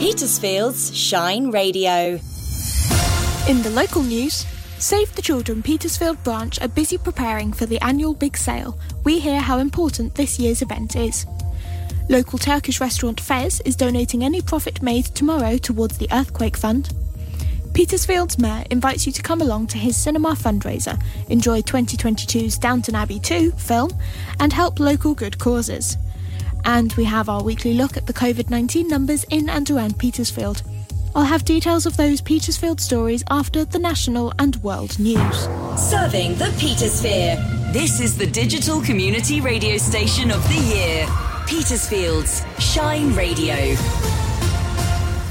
Petersfield's Shine Radio. In the local news, Save the Children Petersfield branch are busy preparing for the annual big sale. We hear how important this year's event is. Local Turkish restaurant Fez is donating any profit made tomorrow towards the Earthquake Fund. Petersfield's mayor invites you to come along to his cinema fundraiser, enjoy 2022's Downton Abbey 2 film, and help local good causes. And we have our weekly look at the COVID 19 numbers in and around Petersfield. I'll have details of those Petersfield stories after the national and world news. Serving the Petersphere. This is the digital community radio station of the year. Petersfield's Shine Radio.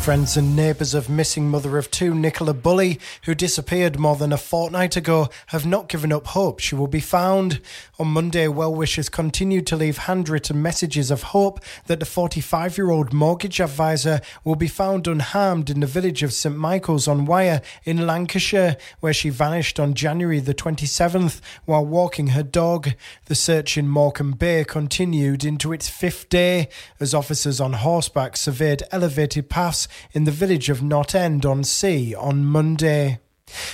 Friends and neighbours of missing mother of two, Nicola Bulley, who disappeared more than a fortnight ago, have not given up hope she will be found. On Monday, well wishers continued to leave handwritten messages of hope that the 45 year old mortgage advisor will be found unharmed in the village of St Michael's on Wyre in Lancashire, where she vanished on January the 27th while walking her dog. The search in Morecambe Bay continued into its fifth day as officers on horseback surveyed elevated paths in the village of Knott End on Sea on Monday.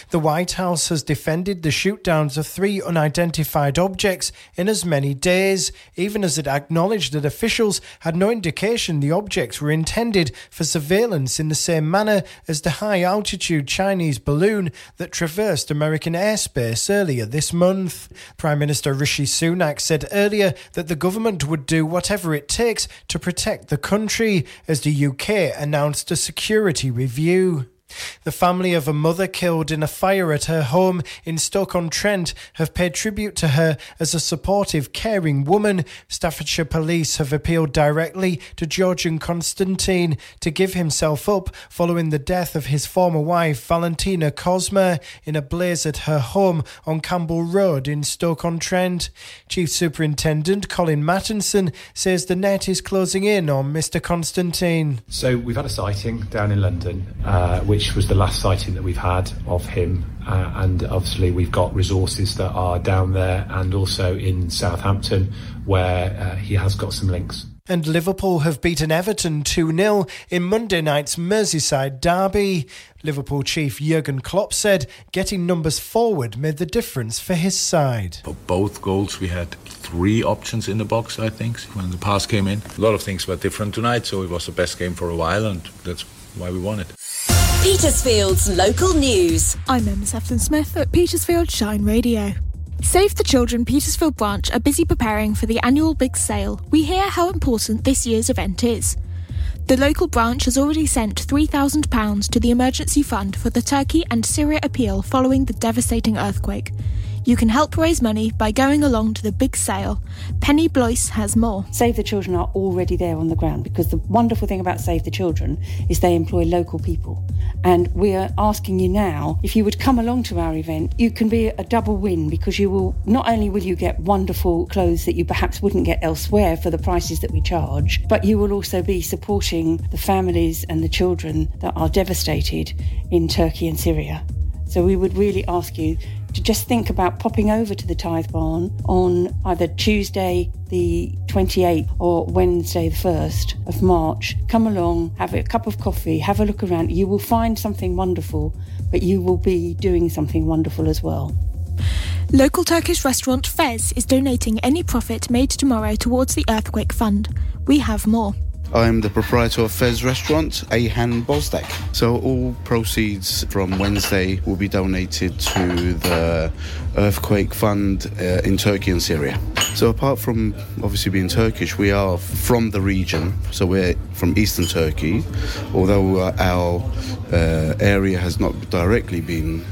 The White House has defended the shootdowns of three unidentified objects in as many days, even as it acknowledged that officials had no indication the objects were intended for surveillance in the same manner as the high altitude Chinese balloon that traversed American airspace earlier this month. Prime Minister Rishi Sunak said earlier that the government would do whatever it takes to protect the country as the UK announced a security review. The family of a mother killed in a fire at her home in Stoke-on-Trent have paid tribute to her as a supportive, caring woman. Staffordshire Police have appealed directly to Georgian Constantine to give himself up following the death of his former wife, Valentina Cosma, in a blaze at her home on Campbell Road in Stoke-on-Trent. Chief Superintendent Colin Mattinson says the net is closing in on Mr Constantine. So we've had a sighting down in London, uh, which was the last sighting that we've had of him. Uh, and obviously, we've got resources that are down there and also in Southampton where uh, he has got some links. And Liverpool have beaten Everton 2 0 in Monday night's Merseyside derby. Liverpool chief Jurgen Klopp said getting numbers forward made the difference for his side. For both goals, we had three options in the box, I think, when the pass came in. A lot of things were different tonight, so it was the best game for a while, and that's why we won it. Petersfield's local news. I'm Emma Sefton Smith at Petersfield Shine Radio. Save the Children Petersfield branch are busy preparing for the annual big sale. We hear how important this year's event is. The local branch has already sent £3,000 to the emergency fund for the Turkey and Syria appeal following the devastating earthquake. You can help raise money by going along to the big sale. Penny Blois has more. Save the Children are already there on the ground because the wonderful thing about Save the Children is they employ local people. And we are asking you now if you would come along to our event, you can be a double win because you will not only will you get wonderful clothes that you perhaps wouldn't get elsewhere for the prices that we charge, but you will also be supporting the families and the children that are devastated in Turkey and Syria. So we would really ask you to just think about popping over to the Tithe Barn on either Tuesday the 28th or Wednesday the 1st of March. Come along, have a cup of coffee, have a look around. You will find something wonderful, but you will be doing something wonderful as well. Local Turkish restaurant Fez is donating any profit made tomorrow towards the earthquake fund. We have more. I'm the proprietor of Fez Restaurant, Ahan Bosdak. So all proceeds from Wednesday will be donated to the earthquake fund uh, in Turkey and Syria. So apart from obviously being Turkish, we are from the region. So we're from eastern Turkey, although our uh, area has not directly been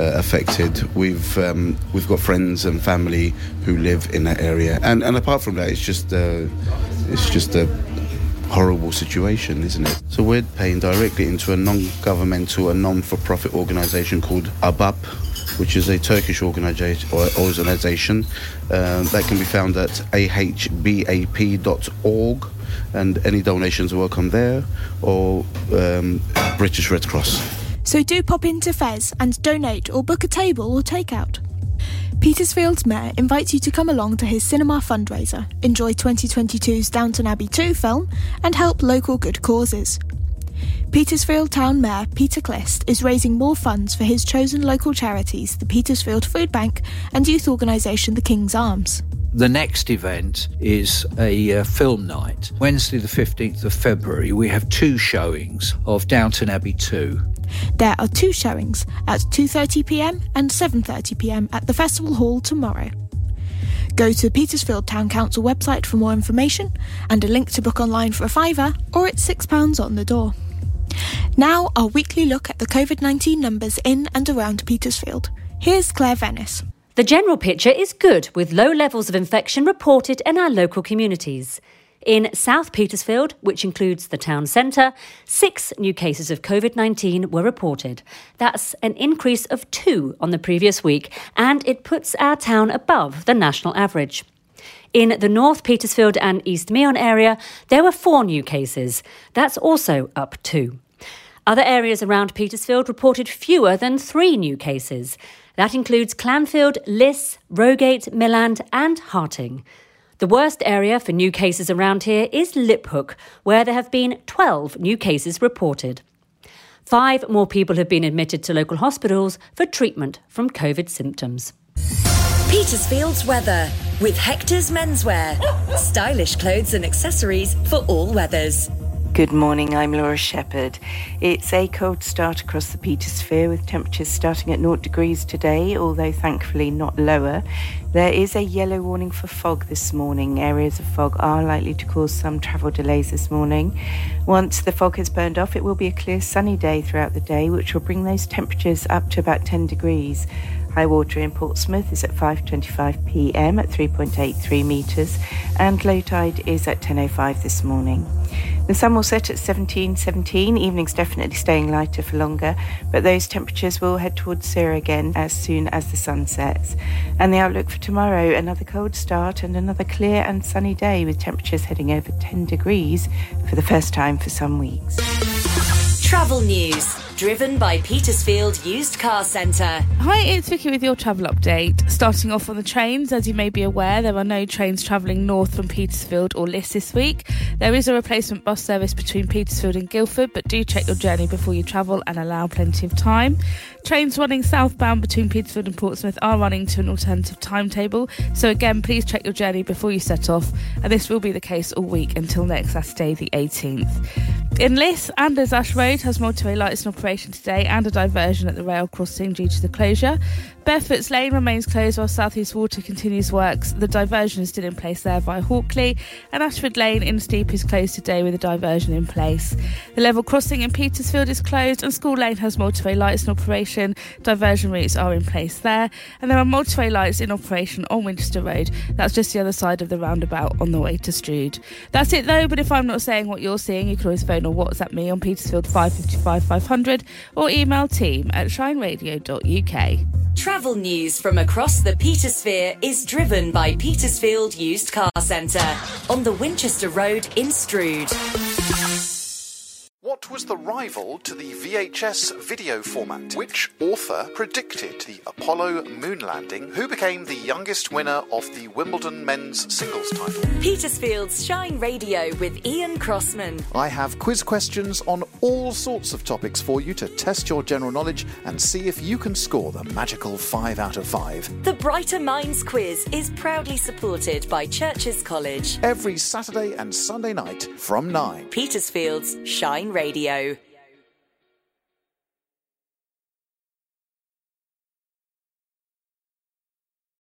uh, affected. We've um, we've got friends and family who live in that area, and and apart from that, it's just uh, it's just a horrible situation, isn't it? So we're paying directly into a non-governmental, a non-for-profit organisation called AHBAP, which is a Turkish organisation organisation um, that can be found at ahbap.org, and any donations are welcome there, or um, British Red Cross. So do pop into Fez and donate or book a table or takeout. Petersfield's mayor invites you to come along to his cinema fundraiser, enjoy 2022's Downton Abbey 2 film, and help local good causes. Petersfield Town Mayor Peter Clist is raising more funds for his chosen local charities, the Petersfield Food Bank and youth organisation The King's Arms. The next event is a uh, film night. Wednesday, the 15th of February, we have two showings of Downton Abbey 2. There are two showings at 2:30 p.m. and 7:30 p.m. at the Festival Hall tomorrow. Go to the Petersfield Town Council website for more information and a link to book online for a fiver or it's £6 on the door. Now, our weekly look at the COVID 19 numbers in and around Petersfield. Here's Claire Venice. The general picture is good, with low levels of infection reported in our local communities. In South Petersfield, which includes the town centre, six new cases of COVID 19 were reported. That's an increase of two on the previous week, and it puts our town above the national average. In the North Petersfield and East Meon area, there were four new cases. That's also up two. Other areas around Petersfield reported fewer than three new cases. That includes Clanfield, Liss, Rogate, Milland, and Harting. The worst area for new cases around here is Liphook, where there have been 12 new cases reported. Five more people have been admitted to local hospitals for treatment from COVID symptoms. Petersfield's weather with Hector's Menswear. Stylish clothes and accessories for all weathers. Good morning, I'm Laura Shepherd. It's a cold start across the Petersphere with temperatures starting at 0 degrees today, although thankfully not lower. There is a yellow warning for fog this morning. Areas of fog are likely to cause some travel delays this morning. Once the fog has burned off, it will be a clear sunny day throughout the day, which will bring those temperatures up to about 10 degrees. High water in Portsmouth is at 5:25 p.m. at 3.83 meters, and low tide is at 10:05 this morning. The sun will set at 17:17. Evenings definitely staying lighter for longer, but those temperatures will head towards zero again as soon as the sun sets. And the outlook for tomorrow: another cold start and another clear and sunny day with temperatures heading over 10 degrees for the first time for some weeks. Travel news driven by Petersfield Used Car Centre. Hi, it's Vicky with your travel update. Starting off on the trains, as you may be aware, there are no trains travelling north from Petersfield or Liss this week. There is a replacement bus service between Petersfield and Guildford, but do check your journey before you travel and allow plenty of time. Trains running southbound between Petersfield and Portsmouth are running to an alternative timetable, so again, please check your journey before you set off, and this will be the case all week until next Saturday, the 18th. In Liss, Andlers Ash Road has motorway lights in operation today and a diversion at the rail crossing due to the closure. Bearfoots Lane remains closed while South East Water continues works. The diversion is still in place there via Hawkley, and Ashford Lane in Steep is closed today with a diversion in place. The level crossing in Petersfield is closed, and School Lane has motorway lights in operation. Diversion routes are in place there, and there are motorway lights in operation on Winchester Road. That's just the other side of the roundabout on the way to Stroud. That's it though, but if I'm not saying what you're seeing, you can always phone or WhatsApp me on Petersfield 555 500 or email team at shineradio.uk. Travel news from across the Petersphere is driven by Petersfield Used Car Centre on the Winchester Road in Stroud. Was the rival to the VHS video format? Which author predicted the Apollo moon landing? Who became the youngest winner of the Wimbledon men's singles title? Petersfield's Shine Radio with Ian Crossman. I have quiz questions on all sorts of topics for you to test your general knowledge and see if you can score the magical 5 out of 5. The Brighter Minds quiz is proudly supported by Churcher's College. Every Saturday and Sunday night from 9. Petersfield's Shine Radio video